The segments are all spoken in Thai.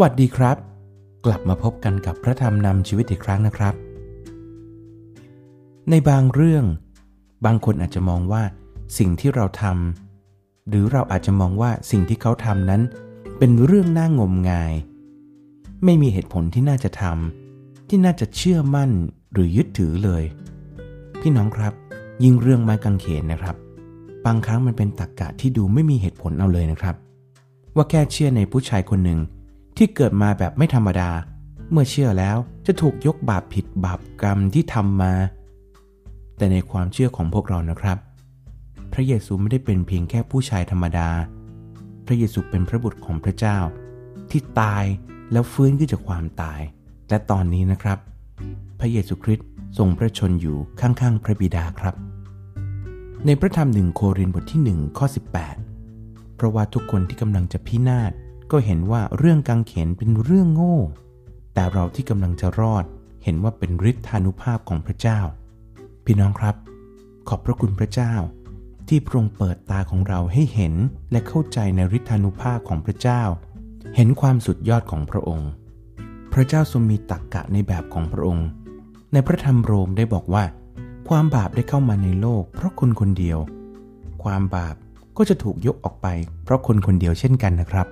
วัสดีครับ กลับมาพบกันกับพระธรรมนำชีวิตอีกครั้งนะครับ ในบางเรื่อง บางคนอาจจะมองว่าสิ่งที่เราทำหรือเราอาจจะมองว่าสิ่งที่เขาทำนั้น เป็นเรื่องน่างมงาย ไม่มีเหตุผลที่น่าจะทำที่น่าจะเชื่อมั่นหรือยึดถือเลย พี่น้องครับ ยิ่งเรื่องไม้กางเขนนะครับ บางครั้งมันเป็นตรรกกะที่ดูไม่มีเหตุผลเอาเลยนะครับ ว่าแค่เชื่อในผู้ชายคนหนึ่ง ที่เกิดมาแบบไม่ธรรมดา เมื่อเชื่อแล้วจะถูกยกบาปผิดบาปกรรมที่ทำมา แต่ในความเชื่อของพวกเรานะครับ พระเยซูไม่ได้เป็นเพียงแค่ผู้ชายธรรมดา พระเยซูเป็นพระบุตรของพระเจ้า ที่ตายแล้วฟื้นขึ้นจากความตาย และตอนนี้นะครับ พระเยซูคริสต์ทรงพระชนอยู่ข้างๆ พระบิดาครับ ในพระธรรมหนึ่งโครินธ์บทที่1ข้อ18 เพราะว่าทุกคนที่กำลังจะพินาศ ก็เห็นว่าเรื่องกังเขนเป็นเรื่องโง่ แต่เราที่กำลังจะรอดเห็นว่าเป็นฤทธานุภาพของพระเจ้า พี่น้องครับ ขอบพระคุณพระเจ้า ที่พระองค์เปิดตาของเราให้เห็นและเข้าใจในฤทธานุภาพของพระเจ้า เห็นความสุดยอดของพระองค์ พระเจ้าทรงมีตักกะในแบบของพระองค์ ในพระธรรมโรมได้บอกว่า ความบาปได้เข้ามาในโลก เพราะคนคนเดียว ความบาปก็จะถูกยกออกไป เพราะคนคนเดียวเช่นกันนะครับ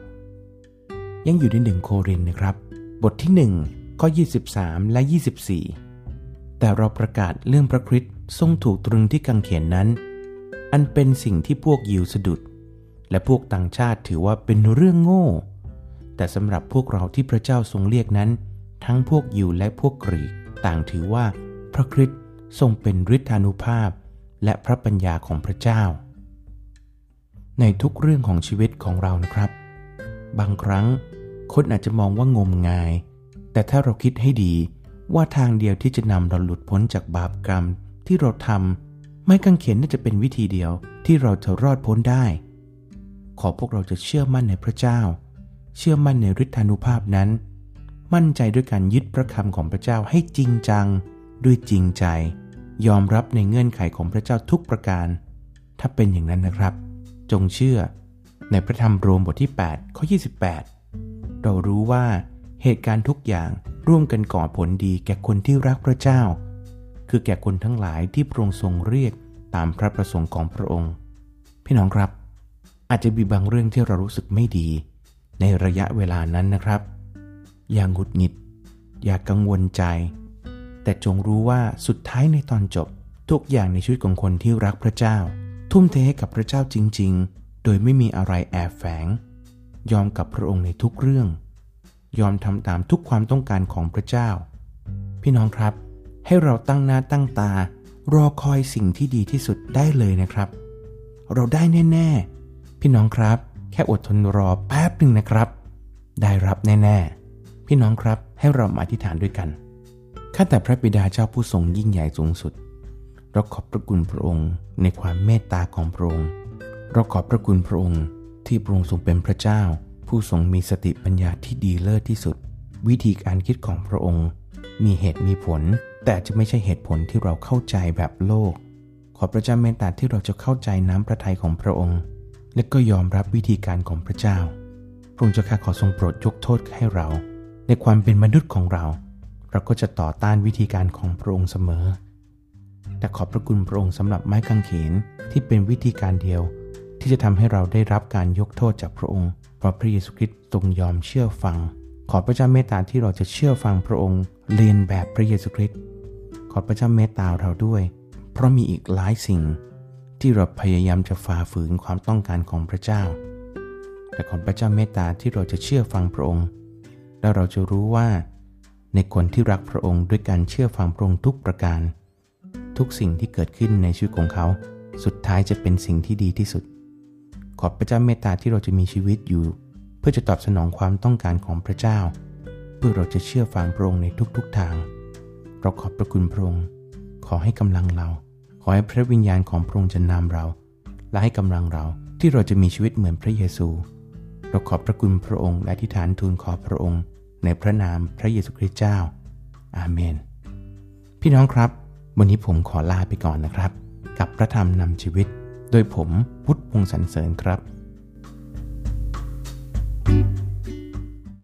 ยังอยู่ในหนึ่งโครินนะครับ บทที่1ข้อ 23 และ 24 แต่เราประกาศเรื่องพระคริสต์ทรงถูกตรึงที่กังเขนนั้น อันเป็นสิ่งที่พวกยิวสะดุด และพวกต่างชาติถือว่าเป็นเรื่องโง่ แต่สำหรับพวกเราที่พระเจ้าทรงเรียกนั้น ทั้งพวกยิวและพวกกรีกต่างถือว่าพระคริสต์ทรงเป็นฤทธานุภาพ และพระปัญญาของพระเจ้า ในทุกเรื่องของชีวิตของเรานะครับ บางครั้ง คนอาจจะมองว่างมงาย แต่ถ้าเราคิดให้ดีว่าทางเดียวที่จะนำเราหลุดพ้นจากบาปกรรมที่เราทำไม่กังเขนน่าจะเป็นวิธีเดียวที่เราจะรอดพ้นได้ ขอพวกเราจะเชื่อมั่นในพระเจ้า เชื่อมั่นในฤทธานุภาพนั้น มั่นใจด้วยการยึดพระคำของพระเจ้าให้จริงจัง ด้วยจริงใจ ยอมรับในเงื่อนไขของพระเจ้าทุกประการ ถ้าเป็นอย่างนั้นนะครับ จงเชื่อ ในพระธรรมโรมบทที่ 8 ข้อ 28 เรารู้ว่าเหตุการณ์ทุกอย่างร่วมกันก่อผลดีแก่คนที่รักพระเจ้า คือแก่คนทั้งหลายที่พระองค์ทรงเรียกตามพระประสงค์ของพระองค์ พี่น้องครับ อาจจะมีบางเรื่องที่เรารู้สึกไม่ดี ในระยะเวลานั้นนะครับ อย่างหงุดหงิด อย่ากกังวลใจ แต่จงรู้ว่าสุดท้ายในตอนจบ ทุกอย่างในชีวิตของคนที่รักพระเจ้า ทุ่มเทให้กับพระเจ้าจริง ๆ โดยไม่มีอะไรแอบแฝง ยอมกับพระองค์ในทุกเรื่อง ยอมทำตามทุกความต้องการของพระเจ้า พี่น้องครับ ให้เราตั้งหน้าตั้งตา รอคอยสิ่งที่ดีที่สุดได้เลยนะครับ เราได้แน่ ๆ พี่น้องครับ แค่อดทนรอแป๊บหนึ่งนะครับ ได้รับแน่ ๆ พี่น้องครับให้เรามาอธิษฐานด้วยกันข้าแต่พระบิดาเจ้าผู้ทรงยิ่งใหญ่สูงสุด เราขอบพระคุณพระองค์ในความเมตตาของพระองค์ เราขอบพระคุณพระองค์ ที่พระองค์ทรงเป็นพระเจ้า ผู้ทรงมีสติปัญญาที่ดีเลิศที่สุด วิธีการคิดของพระองค์ มีเหตุมีผล แต่จะไม่ใช่เหตุผลที่เราเข้าใจแบบโลก ขอพระเจ้าเมตตาที่เราจะเข้าใจน้ำพระทัยของพระองค์ และก็ยอมรับวิธีการของพระเจ้า พระองค์จะข้าขอทรงโปรดยกโทษให้เรา ในความเป็นมนุษย์ของเรา เราก็จะต่อต้านวิธีการของพระองค์เสมอแต่ขอบพระคุณพระองค์สำหรับไม้กางเขนที่เป็นวิธีการเดียว ที่จะทำให้เราได้รับการยกโทษจากพระองค์ เพราะพระเยซูคริสต์ทรงยอมเชื่อฟัง ขอพระเจ้าเมตตาที่เราจะเชื่อฟังพระองค์เรียนแบบพระเยซูคริสต์ขอพระเจ้าเมตตาเราด้วย เพราะมีอีกหลายสิ่ง ที่เราพยายามจะฝ่าฝืนความต้องการของพระเจ้า แต่ขอพระเจ้าเมตตาที่เราจะเชื่อฟังพระองค์ และเราจะรู้ว่า ในคนที่รักพระองค์ด้วยการเชื่อฟังพระองค์ทุกประการ ทุกสิ่งที่เกิดขึ้นในชีวิตของเขา สุดท้ายจะเป็นสิ่งที่ดีที่สุด อบพระเจ้าเมตตาที่เราจะมีชีวิตอยู่ เพื่อจะตอบสนองความต้องการของพระเจ้า เพื่อเราจะเชื่อฟังพระองค์ในทุกๆทาง เราขอบพระคุณพระองค์ขอให้กำลังเรา ขอให้พระวิญญาณของพระองค์จะนำเรา และให้กำลังเราที่เราจะมีชีวิตเหมือนพระเยซู เราขอบพระคุณพระองค์และที่ฐานทูลขอพระองค์ ในพระนามพระเยซูคริสต์เจ้า อาเมน พี่น้องครับ วันนี้ผมขอลาไปก่อนนะครับ กับพระธรรมนำชีวิต โดยผมพุทธพงศ์สันเสริญครับ